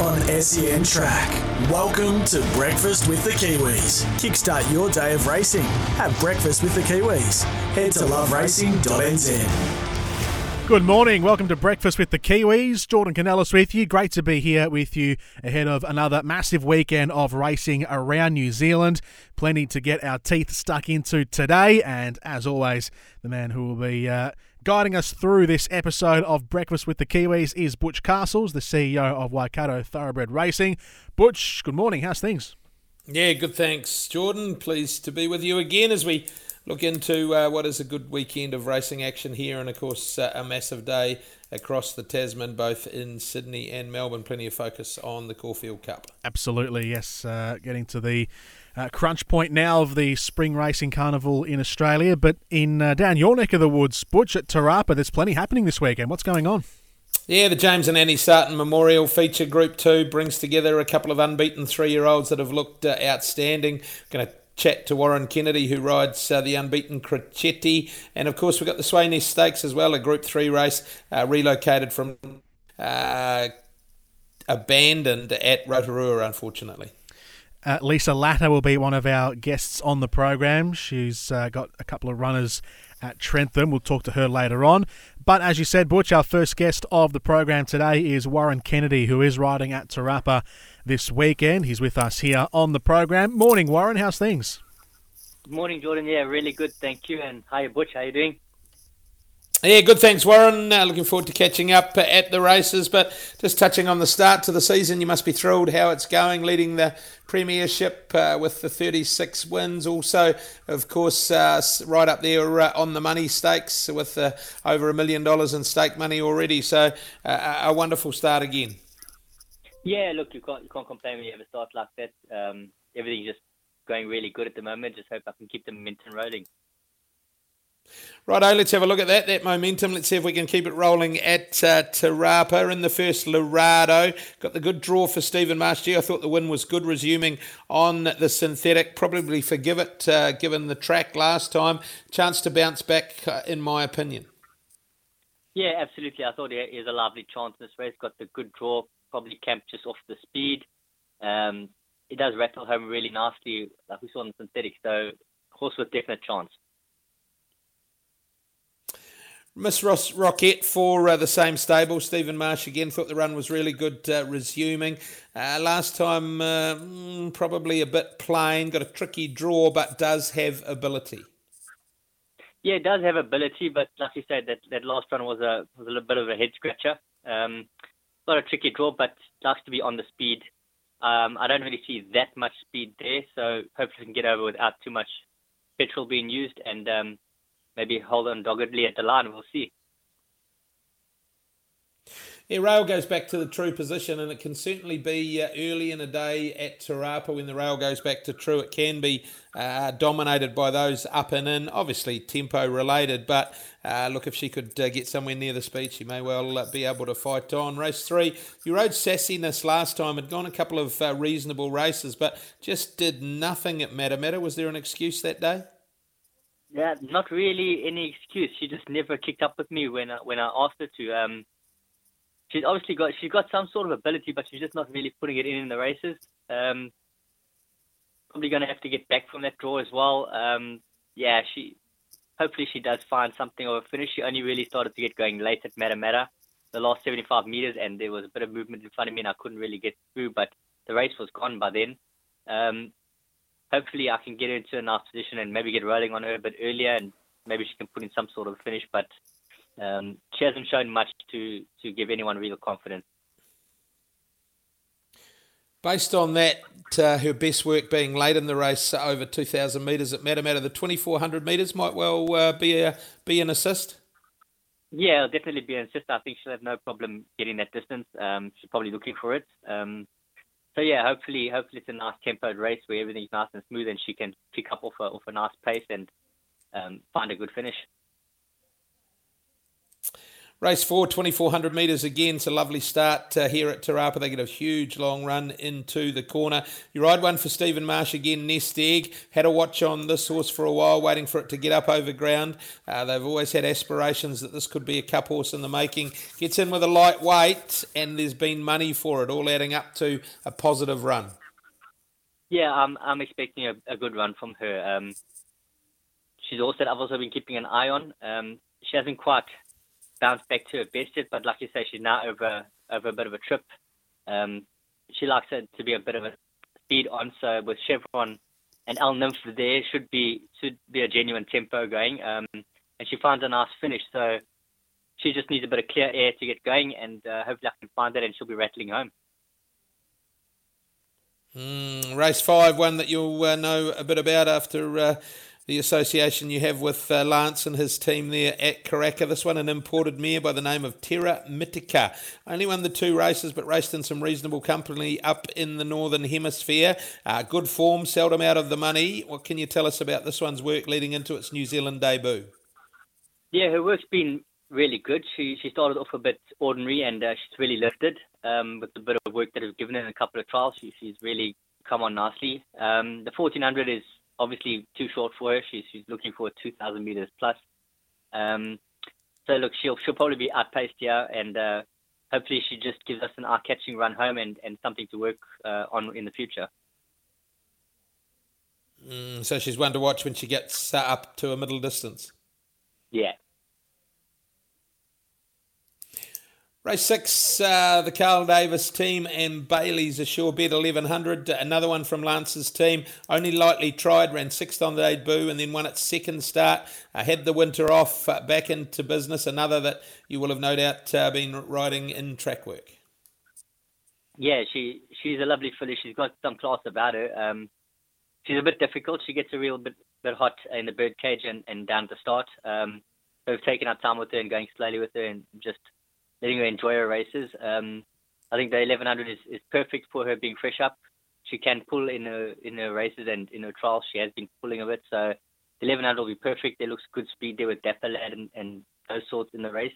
on SEN Track. Welcome to Breakfast with the Kiwis. Kickstart your day of racing. Have breakfast with the Kiwis. Head to loveracing.nz. Good morning. Welcome to Breakfast with the Kiwis. Jordan Canellis with you. Great to be here with you ahead of another massive weekend of racing around New Zealand. Plenty to get our teeth stuck into today. And as always, the man who will be uh, guiding us through this episode of Breakfast with the Kiwis is Butch Castles, the CEO of Waikato Thoroughbred Racing. Butch, good morning. How's things? Yeah, good. Thanks, Jordan. Pleased to be with you again as we look into uh, what is a good weekend of racing action here, and of course uh, a massive day across the Tasman, both in Sydney and Melbourne. Plenty of focus on the Caulfield Cup. Absolutely, yes. Uh, getting to the uh, crunch point now of the spring racing carnival in Australia, but in uh, down your neck of the woods, Butch at Te Rapa, there's plenty happening this weekend. What's going on? Yeah, the James and Annie Sarten Memorial Feature Group 2 brings together a couple of unbeaten three year olds that have looked uh, outstanding. Going to chat to Warren Kennedy, who rides uh, the unbeaten Crocetti. And of course, we've got the Sweynesse Stakes as well, a Group 3 race uh, from uh, abandoned at Rotorua, unfortunately. Uh, Lisa Latta will be one of our guests on the program. She's uh, got a couple of runners at Trentham. We'll talk to her later on. But as you said, Butch, our first guest of the program today is Warren Kennedy, who is riding at Te Rapa this weekend. He's with us here on the program. Morning, Warren. How's things? Good morning, Jordan. Yeah, really good. Thank you. And hi, Butch. How you doing? Yeah, good. Thanks, Warren. Uh, looking forward to catching up at the races. But just touching on the start to the season, you must be thrilled how it's going, leading the Premiership uh, with the 36 wins. Also, of course, uh, right up there uh, on the money stakes with uh, over a million dollars in stake money already. So, uh, a wonderful start again. Yeah, look, you can't you can't complain when you have a start like that. Um, everything's just going really good at the moment. Just hope I can keep the momentum rolling. Righto, let's have a look at that, that momentum. Let's see if we can keep it rolling at uh, Te Rapa in the first Lorado. Got the good draw for Stephen Marsh. I thought the win was good, resuming on the synthetic. Probably forgive it, uh, given the track last time. Chance to bounce back, uh, in my opinion. Yeah, absolutely. I thought it is a lovely chance in this race. Got the good draw, probably camped just off the speed. Um, it does rattle home really nicely, like we saw in the synthetic. So, horse with definite chance. Miss Ross Rocket for uh, the same stable. Stephen Marsh again thought the run was really good, uh, resuming. Uh, last time, uh, mm, probably a bit plain. Got a tricky draw, but does have ability. Yeah, it does have ability, but like you said, that, that last run was a was a little bit of a head scratcher. Um, not a tricky draw, but likes to be on the speed. Um, I don't really see that much speed there, so hopefully we can get over without too much petrol being used and um, maybe hold on doggedly at the line. We'll see. Yeah, rail goes back to the true position, and it can certainly be uh, early in a day at Te Rapa when the rail goes back to true. It can be uh, dominated by those up and in, obviously tempo related. But uh, look, if she could uh, get somewhere near the speed, she may well uh, be able to fight on. Race three, you rode Sassiness last time, had gone a couple of uh, reasonable races, but just did nothing at Matamata. Was there an excuse that day? Yeah, not really any excuse. She just never kicked up with me when I, when I asked her to. Um, she's obviously got she's got some sort of ability, but she's just not really putting it in in the races. Um, probably going to have to get back from that draw as well. Um, yeah, she hopefully she does find something of a finish. She only really started to get going late at Matamata, the last 75 meters, and there was a bit of movement in front of me, and I couldn't really get through. But the race was gone by then. Um, hopefully I can get her into a nice position and maybe get rolling on her a bit earlier and maybe she can put in some sort of finish. But um, she hasn't shown much to, to give anyone real confidence. Based on that, uh, her best work being late in the race, uh, over 2,000 metres at Matamata, the 2,400 metres might well uh, be a be an assist. Yeah, it'll definitely be an assist. I think she'll have no problem getting that distance. Um, she's probably looking for it. Um, so yeah, hopefully, hopefully it's a nice tempoed race where everything's nice and smooth, and she can pick up off a off a nice pace and um, find a good finish. Race four, 2400 metres again. It's a lovely start uh, here at Te Rapa. They get a huge long run into the corner. You ride one for Stephen Marsh again, Nest Egg. Had a watch on this horse for a while, waiting for it to get up over ground. Uh, they've always had aspirations that this could be a cup horse in the making. Gets in with a light weight, and there's been money for it, all adding up to a positive run. Yeah, I'm, I'm expecting a, a good run from her. Um, she's also I've also been keeping an eye on. Um, she hasn't quite bounced back to her best yet, but like you say, she's now over over a bit of a trip. Um, she likes it to be a bit of a speed on, so with Chevron and El Nymph there should be should be a genuine tempo going. Um, and she finds a nice finish, so she just needs a bit of clear air to get going, and uh, hopefully I can find that, and she'll be rattling home. Mm, race five, one that you'll uh, know a bit about after uh, the association you have with uh, Lance and his team there at Karaka. This one, an imported mare by the name of Terra Mitica. Only won the two races, but raced in some reasonable company up in the Northern Hemisphere. Uh, good form, seldom out of the money. What can you tell us about this one's work leading into its New Zealand debut? Yeah, her work's been really good. She she started off a bit ordinary and uh, she's really lifted um, with the bit of work that I've given in a couple of trials. She, she's really come on nicely. Um, the 1400 is obviously too short for her. She's, she's looking for 2,000 meters plus. Um, so look, she'll she'll probably be outpaced here, and uh, hopefully she just gives us an eye-catching run home and, and something to work uh, on in the future. Mm, so she's one to watch when she gets uh, up to a middle distance. Yeah, Race six, uh, the Carl Davis team and Bailey's a sure bet 1100. Another one from Lance's team, only lightly tried, ran sixth on the debut and then won its second start. Uh, had the winter off, uh, back into business. Another that you will have no doubt uh, been riding in track work. Yeah, she she's a lovely filly. She's got some class about her. Um, she's a bit difficult. She gets a real bit bit hot in the bird cage and, and down to start. Um, we've taken our time with her and going slowly with her and just letting her enjoy her races. Um, I think the 1100 is, is perfect for her being fresh up. She can pull in her in her races and in her trials. She has been pulling a bit, so the 1100 will be perfect. There looks good speed there with Dapper Lad and, and those sorts in the race.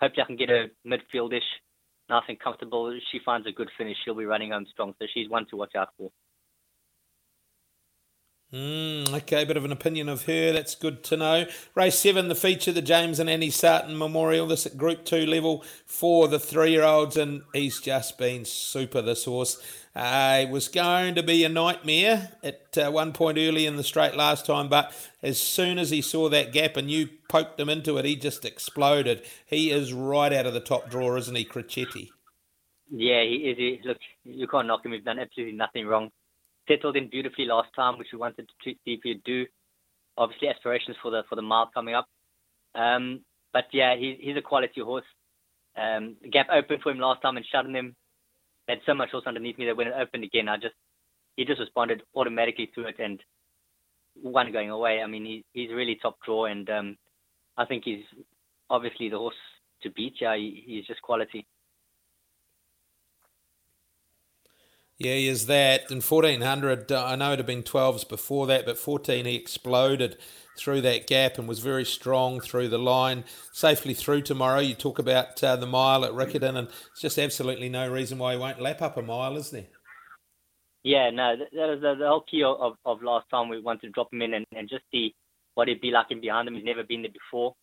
Hopefully, I can get her midfieldish, nice and comfortable. She finds a good finish. She'll be running home strong, so she's one to watch out for. Mm, okay, a bit of an opinion of her. That's good to know. Race seven, the feature, the James and Annie Sarten Memorial. This at Group Two level for the three-year-olds, and he's just been super. This horse. Uh, it was going to be a nightmare at uh, one point early in the straight last time, but as soon as he saw that gap and you poked him into it, he just exploded. He is right out of the top drawer, isn't he, Crocetti? Yeah, he is. He, look, you can't knock him. He's done absolutely nothing wrong settled in beautifully last time, which we wanted to see if he'd do. Obviously, aspirations for the for the mile coming up. Um, but yeah, he, he's a quality horse. Um, gap opened for him last time and shut him. They had so much horse underneath me that when it opened again, I just he just responded automatically to it and one going away. I mean, he, he's really top draw, and um, I think he's obviously the horse to beat. Yeah, he, he's just quality. Yeah, he is that. In 1400, uh, I know it had been 12s before that, but 14 he exploded through that gap and was very strong through the line, safely through tomorrow. You talk about uh, the mile at Riccarton, and it's just absolutely no reason why he won't lap up a mile, is there? Yeah, no, that was the, whole key of, of last time. We wanted to drop him in and, and just see what he'd be like in behind him. He's never been there before.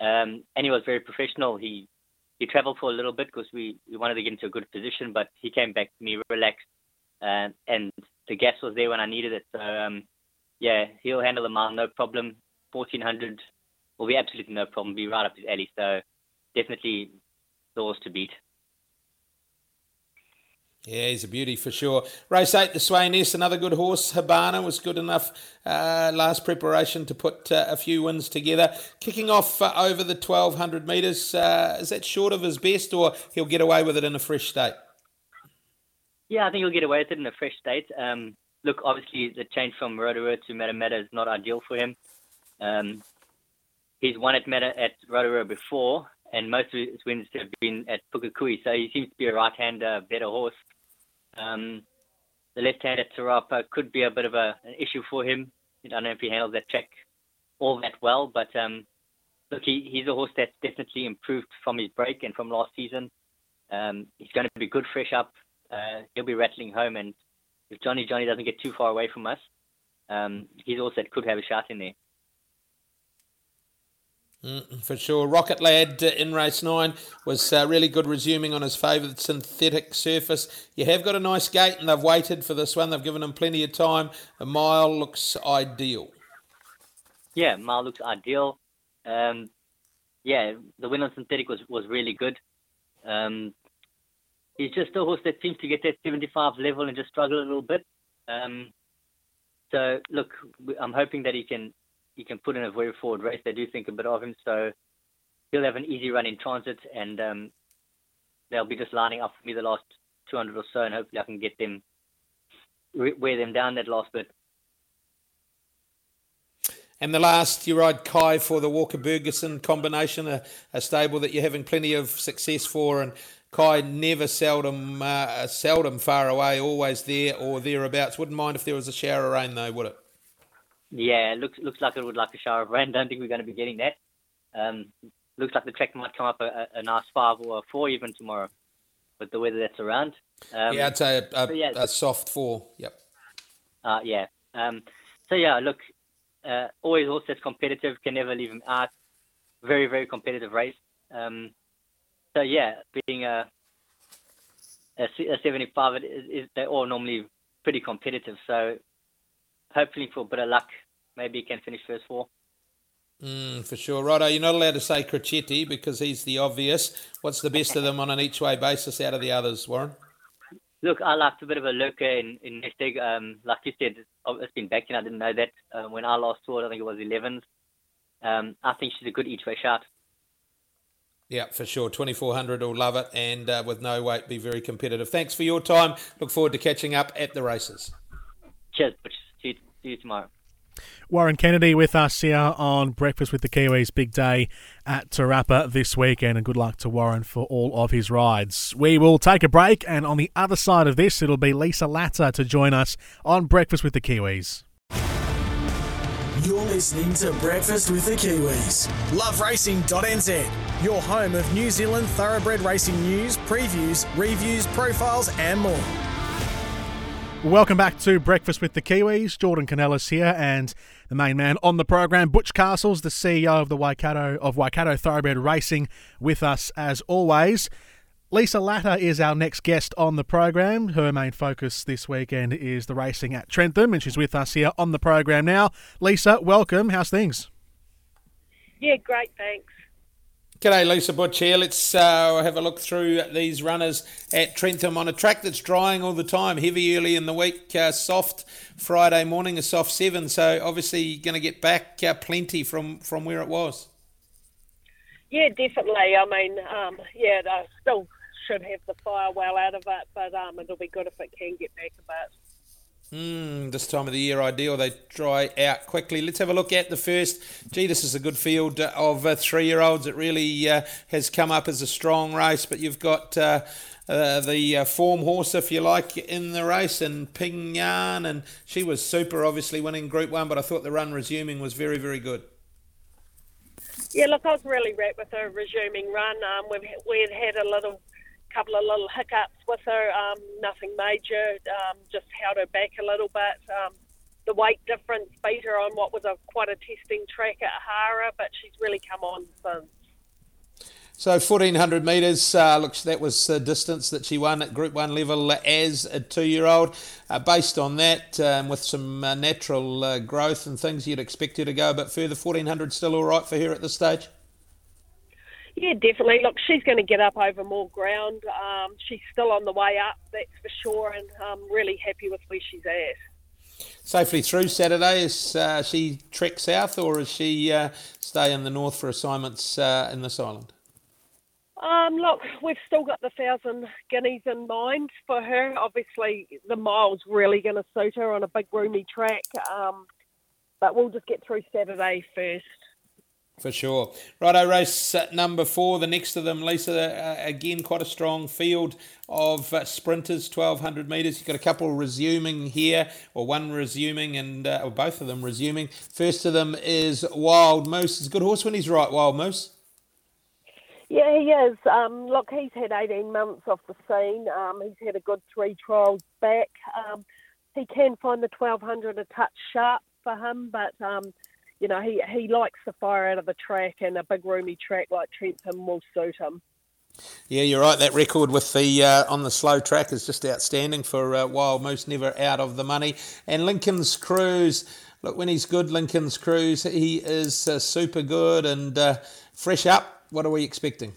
Um, and he was very professional. He he travelled for a little bit because we, we wanted to get into a good position, but he came back to me relaxed, uh, and the gas was there when I needed it. So um, yeah, he'll handle the mile no problem. 1400 will be absolutely no problem. Be right up his alley. So definitely doors to beat. Yeah, he's a beauty for sure. Race eight, the Sweynesse, another good horse. Habana was good enough uh, last preparation to put uh, a few wins together. Kicking off uh, over the 1200 metres, uh, is that short of his best or he'll get away with it in a fresh state? Yeah, I think he'll get away with it in a fresh state. Um, look, obviously, the change from Rotorua to Matamata is not ideal for him. Um, he's won at Meta at Rotorua before, and most of his wins have been at Pukekohe. so he seems to be a right-hander, better horse. Um, the left hand at Te Rapa could be a bit of a, an issue for him. I don't know if he handles that check all that well, but um, look, he, he's a horse that's definitely improved from his break and from last season. Um, he's going to be good fresh up. Uh, he'll be rattling home, and if Johnny Johnny doesn't get too far away from us, um, he's also could have a shot in there. Mm, for sure. Rocket Lad uh, in race nine was uh, really good, resuming on his favourite synthetic surface. You have got a nice gate, and they've waited for this one. They've given him plenty of time. A mile looks ideal. Yeah, mile looks ideal. Um, yeah, the win on synthetic was, was really good. Um, he's just a horse that seems to get that 75 level and just struggle a little bit. Um, so look, I'm hoping that he can he can put in a very forward race. They do think a bit of him, so he'll have an easy run in transit, and um, they'll be just lining up for me the last 200 or so, and hopefully I can get them wear them down that last bit. And the last, you ride Kai for the Walker Bergerson combination, a, a, stable that you're having plenty of success for, and Kai never seldom uh, seldom far away, always there or thereabouts. Wouldn't mind if there was a shower of rain though, would it? Yeah, looks looks like it would like a shower of rain. Don't think we're going to be getting that. Um, looks like the track might come up a, a, nice five or a four even tomorrow, with the weather that's around. Um, yeah, I'd say a, a, yeah, a soft four. Yep. Uh, yeah. Um, so yeah, look, uh, always that's competitive, can never leave him out. Very, very competitive race. Um, so yeah, being a, a, a 75, it is, they're all normally pretty competitive. So hopefully for a bit of luck, maybe he can finish first four. Mm, for sure, Righto. You're not allowed to say Crocetti because he's the obvious. What's the best of them on an each way basis out of the others, Warren? Look, I liked a bit of a lurker in, in Nest Egg. Um, like you said, it's been back in. I didn't know that. Um, when I last saw it, I think it was 11th. Um, I think she's a good each way shot. Yeah, for sure. 2400 will love it and uh, with no weight be very competitive. Thanks for your time. Look forward to catching up at the races. Cheers. See you, see you tomorrow. Warren Kennedy with us here on Breakfast with the Kiwis. Big day at Te Rapa this weekend, and good luck to Warren for all of his rides. We will take a break, and on the other side of this, it'll be Lisa Latta to join us on Breakfast with the Kiwis. You're listening to Breakfast with the Kiwis. LoveRacing.nz, your home of New Zealand thoroughbred racing news, previews, reviews, profiles, and more. Welcome back to Breakfast with the Kiwis. Jordan Canellis here, and the main man on the program, Butch Castles, the CEO of the Waikato of Waikato Thoroughbred Racing, with us as always. Lisa Latta is our next guest on the program. Her main focus this weekend is the racing at Trentham, and she's with us here on the program now. Lisa, welcome. How's things? Yeah, great, thanks. G'day, Lisa Butch here. Let's uh, have a look through these runners at Trentham on a track that's drying all the time. Heavy early in the week, uh, soft Friday morning, a soft seven. So obviously going to get back uh, plenty from, from where it was. Yeah, definitely. I mean, um, yeah, they still should have the fire well out of it, but um, it'll be good if it can get back a bit. Mm, this time of the year ideal. They dry out quickly. Let's have a look at the first. Gee, this is a good field of uh, three year olds. It really uh, has come up as a strong race, but you've got. Uh, uh the uh, form horse, if you like, in the race, and Ping Yan, and she was super, obviously winning Group One. But I thought the run resuming was very, very good. Yeah, look, I was really wrapped with her resuming run. Um, we've we'd had a little couple of little hiccups with her, um, nothing major, um, just held her back a little bit. Um, the weight difference beat her on what was a quite a testing track at Hara, but she's really come on since. So 1400 metres, uh, looks that was the distance that she won at Group 1 level as a two-year-old. Uh, based on that, um, with some uh, natural uh, growth and things, you'd expect her to go a bit further. 1400 still all right for her at this stage? Yeah, definitely. Look, she's going to get up over more ground. Um, she's still on the way up, that's for sure, and I'm really happy with where she's at. Safely through Saturday, is uh, she trek south or is she uh, stay in the north for assignments uh, in this island? Um, look, we've still got the thousand guineas in mind for her. Obviously, the mile's really going to suit her on a big roomy track, um, but we'll just get through Saturday first. For sure. Righto, race uh, number four, the next of them, Lisa, uh, again, quite a strong field of uh, sprinters, 1200 metres. You've got a couple resuming here, or one resuming, and uh, or both of them resuming. First of them is Wild Moose. He's a good horse when he's right, Wild Moose. Yeah, he is. Um, look, he's had 18 months off the scene. Um, he's had a good three trials back. Um, he can find the 1200 a touch sharp for him, but um, you know, he, he likes the fire out of the track, and a big roomy track like Trentham will suit him. Yeah, you're right. That record with the uh, on the slow track is just outstanding for uh, Wild Moose, never out of the money. And Lincoln's Cruise, look, when he's good, Lincoln's Cruise, he is uh, super good and uh, fresh up. What are we expecting?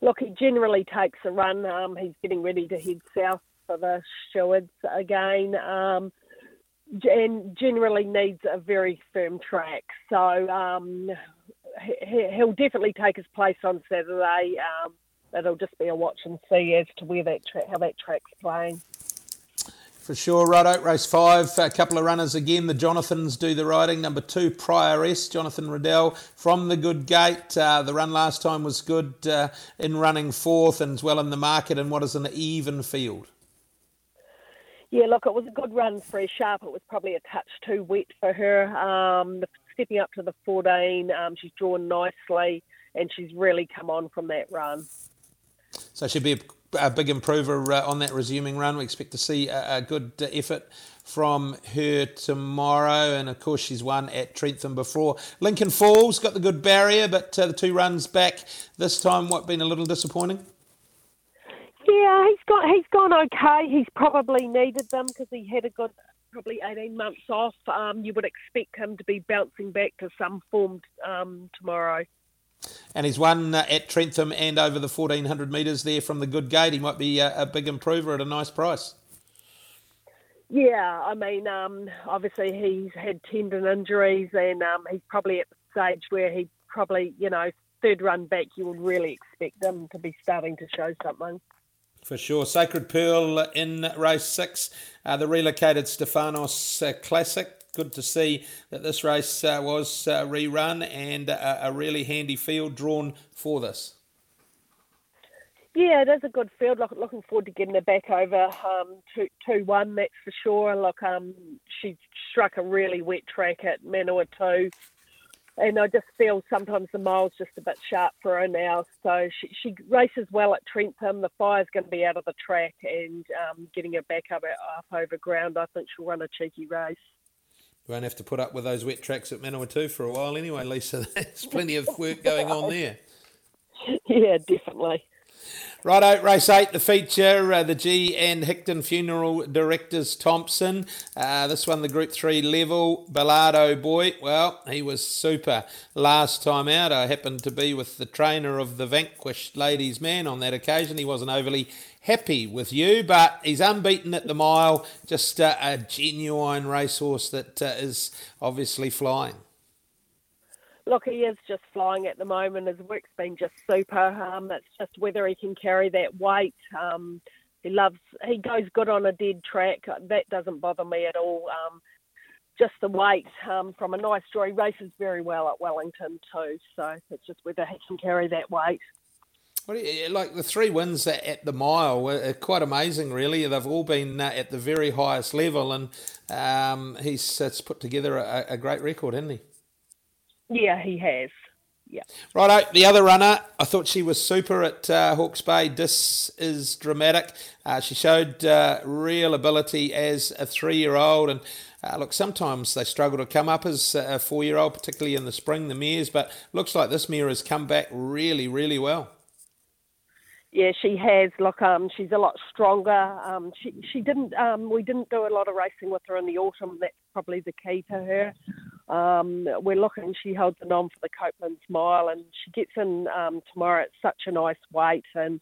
Look, he generally takes a run. Um, he's getting ready to head south for the Stewards again. Um, and generally needs a very firm track. So um, he, will definitely take his place on Saturday. Um, it'll just be a watch and see as to where that tra- how that track's playing. For sure, right out race five, a couple of runners again. The Jonathans do the riding. Number two, Prioress, Jonathan Riddell from the good gate. Uh, the run last time was good uh, in running fourth and as well in the market in what is an even field. Yeah, look, it was a good run for Sharp. It was probably a touch too wet for her. Um, stepping up to the 14, um, she's drawn nicely and she's really come on from that run. So she'll be a, a big improver uh, on that resuming run. We expect to see a, a good uh, effort from her tomorrow. And of course, she's won at Trentham before. Lincoln Falls got the good barrier, but uh, the two runs back this time, what, been a little disappointing? Yeah, he's got he's gone okay. He's probably needed them because he had a good probably 18 months off. Um, you would expect him to be bouncing back to some form um, tomorrow. And he's won uh, at Trentham and over the 1400 metres there from the good gate. He might be a, a big improver at a nice price. Yeah, I mean, um, obviously he's had tendon injuries and um, he's probably at the stage where he probably, you know, third run back, you would really expect him to be starting to show something. For sure. Sacred Pearl in race six, uh, the relocated Stefanos uh, Classic. Good to see that this race uh, was uh, rerun and a, a really handy field drawn for this. Yeah, it is a good field. Look, looking forward to getting her back over um, two two one. That's for sure. Look, um, she struck a really wet track at Manawatu and I just feel sometimes the mile's just a bit sharp for her now. So she, she races well at Trentham. The fire's going to be out of the track and um, getting her back up, up over ground. I think she'll run a cheeky race. You won't have to put up with those wet tracks at Manawatu for a while anyway, Lisa. There's plenty of work going on there. Yeah, definitely. Righto, race eight, the feature, uh, the Gee and Hickton Funeral Directors Thompson. Uh, this one, the Group 3 level. Bellardo boy, well, he was super last time out. I happened to be with the trainer of the vanquished ladies' man on that occasion. He wasn't overly happy with you, but he's unbeaten at the mile. Just uh, a genuine racehorse that uh, is obviously flying look, he is just flying at the moment. His work's been just super. Um, it's just whether he can carry that weight. Um, he loves. He goes good on a dead track. That doesn't bother me at all. Um, just the weight um, from a nice draw. He races very well at Wellington too. So it's just whether he can carry that weight. Like the three wins at the mile are quite amazing, really. They've all been uh, at the very highest level, and um, he's put together a, a great record, hasn't he? Yeah, he has. Yeah. Righto, the other runner, I thought she was super at uh, Hawke's Bay. This is dramatic. Uh, she showed uh, real ability as a three year old. And uh, look, sometimes they struggle to come up as a four year old, particularly in the spring, the mares. But looks like this mare has come back really, really well. Yeah, she has. Look, um, she's a lot stronger. Um, she she didn't. Um, we didn't do a lot of racing with her in the autumn. That's probably the key to her. Um, we're looking, she holds the nom for the Coupland's Mile and she gets in um, tomorrow at such a nice weight and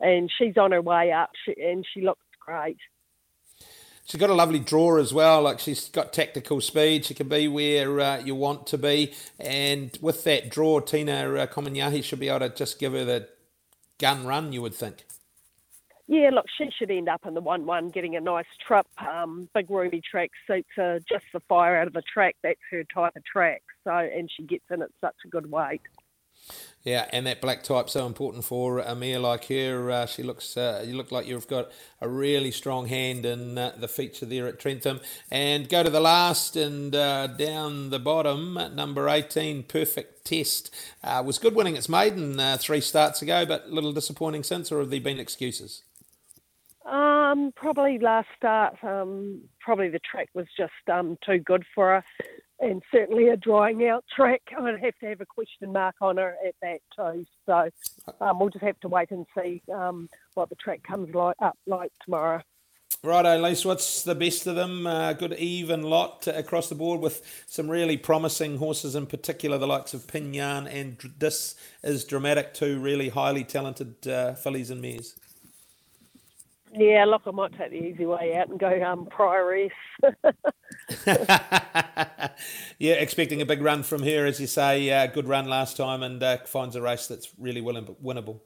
and she's on her way up she, and she looks great. She's got a lovely draw as well. Like she's got tactical speed. She can be where uh, you want to be. And with that draw, Tina uh, Comignaghi should be able to just give her the gun run, you would think. Yeah, look, she should end up in the 1 1, getting a nice trip. Um, big roomy track suits her, just the fire out of the track. That's her type of track. So and she gets in at such a good weight. Yeah, and that black type so important for a mare like her. Uh, she looks, uh, you look like you've got a really strong hand in uh, the feature there at Trentham. And go to the last and uh, down the bottom, number eighteen, perfect test uh, was good winning its maiden uh, three starts ago, but a little disappointing since. Or have there been excuses? Um, probably last start. Um, probably the track was just um too good for her and certainly a drying out track. I'd have to have a question mark on her at that too. So um, we'll just have to wait and see um, what the track comes like up like tomorrow. Right, Elise, what's the best of them? Uh, good even lot across the board with some really promising horses in particular, the likes of Pinyan and this is dramatic, two really highly talented uh, fillies and mares. Yeah, look, I might take the easy way out and go um, Prioress. yeah, expecting a big run from here, as you say. Uh, good run last time and uh, finds a race that's really winnable.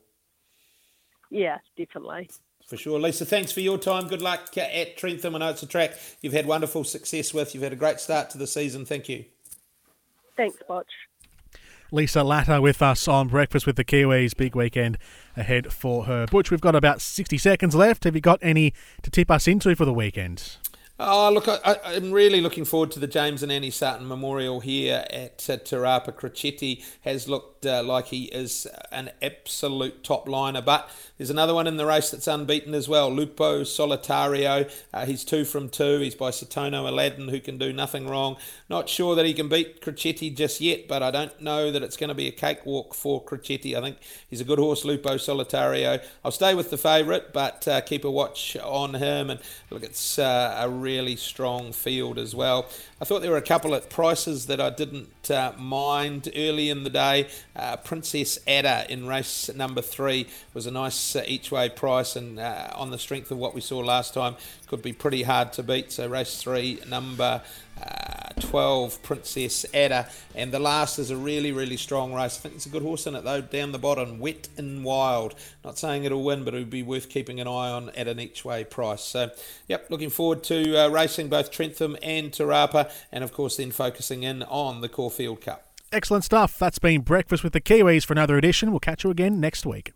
Yeah, definitely. For sure. Lisa, thanks for your time. Good luck at Trentham. I know it's a track you've had wonderful success with. You've had a great start to the season. Thank you. Thanks, Butch. Lisa Latta with us on Breakfast with the Kiwis. Big weekend ahead for her. Butch, we've got about 60 seconds left. Have you got any to tip us into for the weekend? Oh, look, I, am really looking forward to the James and Annie Sarten Memorial here at uh, Te Rapa. Crocetti has looked uh, like he is an absolute top liner, but there's another one in the race that's unbeaten as well. Lupo Solitario. Uh, he's two from two. He's by Satono Aladdin, who can do nothing wrong. Not sure that he can beat Crocetti just yet, but I don't know that it's going to be a cakewalk for Crocetti. I think he's a good horse, Lupo Solitario. I'll stay with the favourite, but uh, keep a watch on him. And look, it's uh, a really strong field as well. I thought there were a couple of prices that I didn't uh, mind early in the day. Uh, Princess Ada in race number three was a nice uh, each way price, and uh, on the strength of what we saw last time, could be pretty hard to beat. So, race three, number uh, 12, Princess Ada. And the last is a really, really strong race. I think it's a good horse in it, though, down the bottom, Wet and Wild. Not saying it'll win, but it would be worth keeping an eye on at an each way price. So, yep, looking forward to uh, racing both Trentham and Te Rapa, and of course, then focusing in on the Caulfield Cup. Excellent stuff. That's been Breakfast with the Kiwis for another edition. We'll catch you again next week.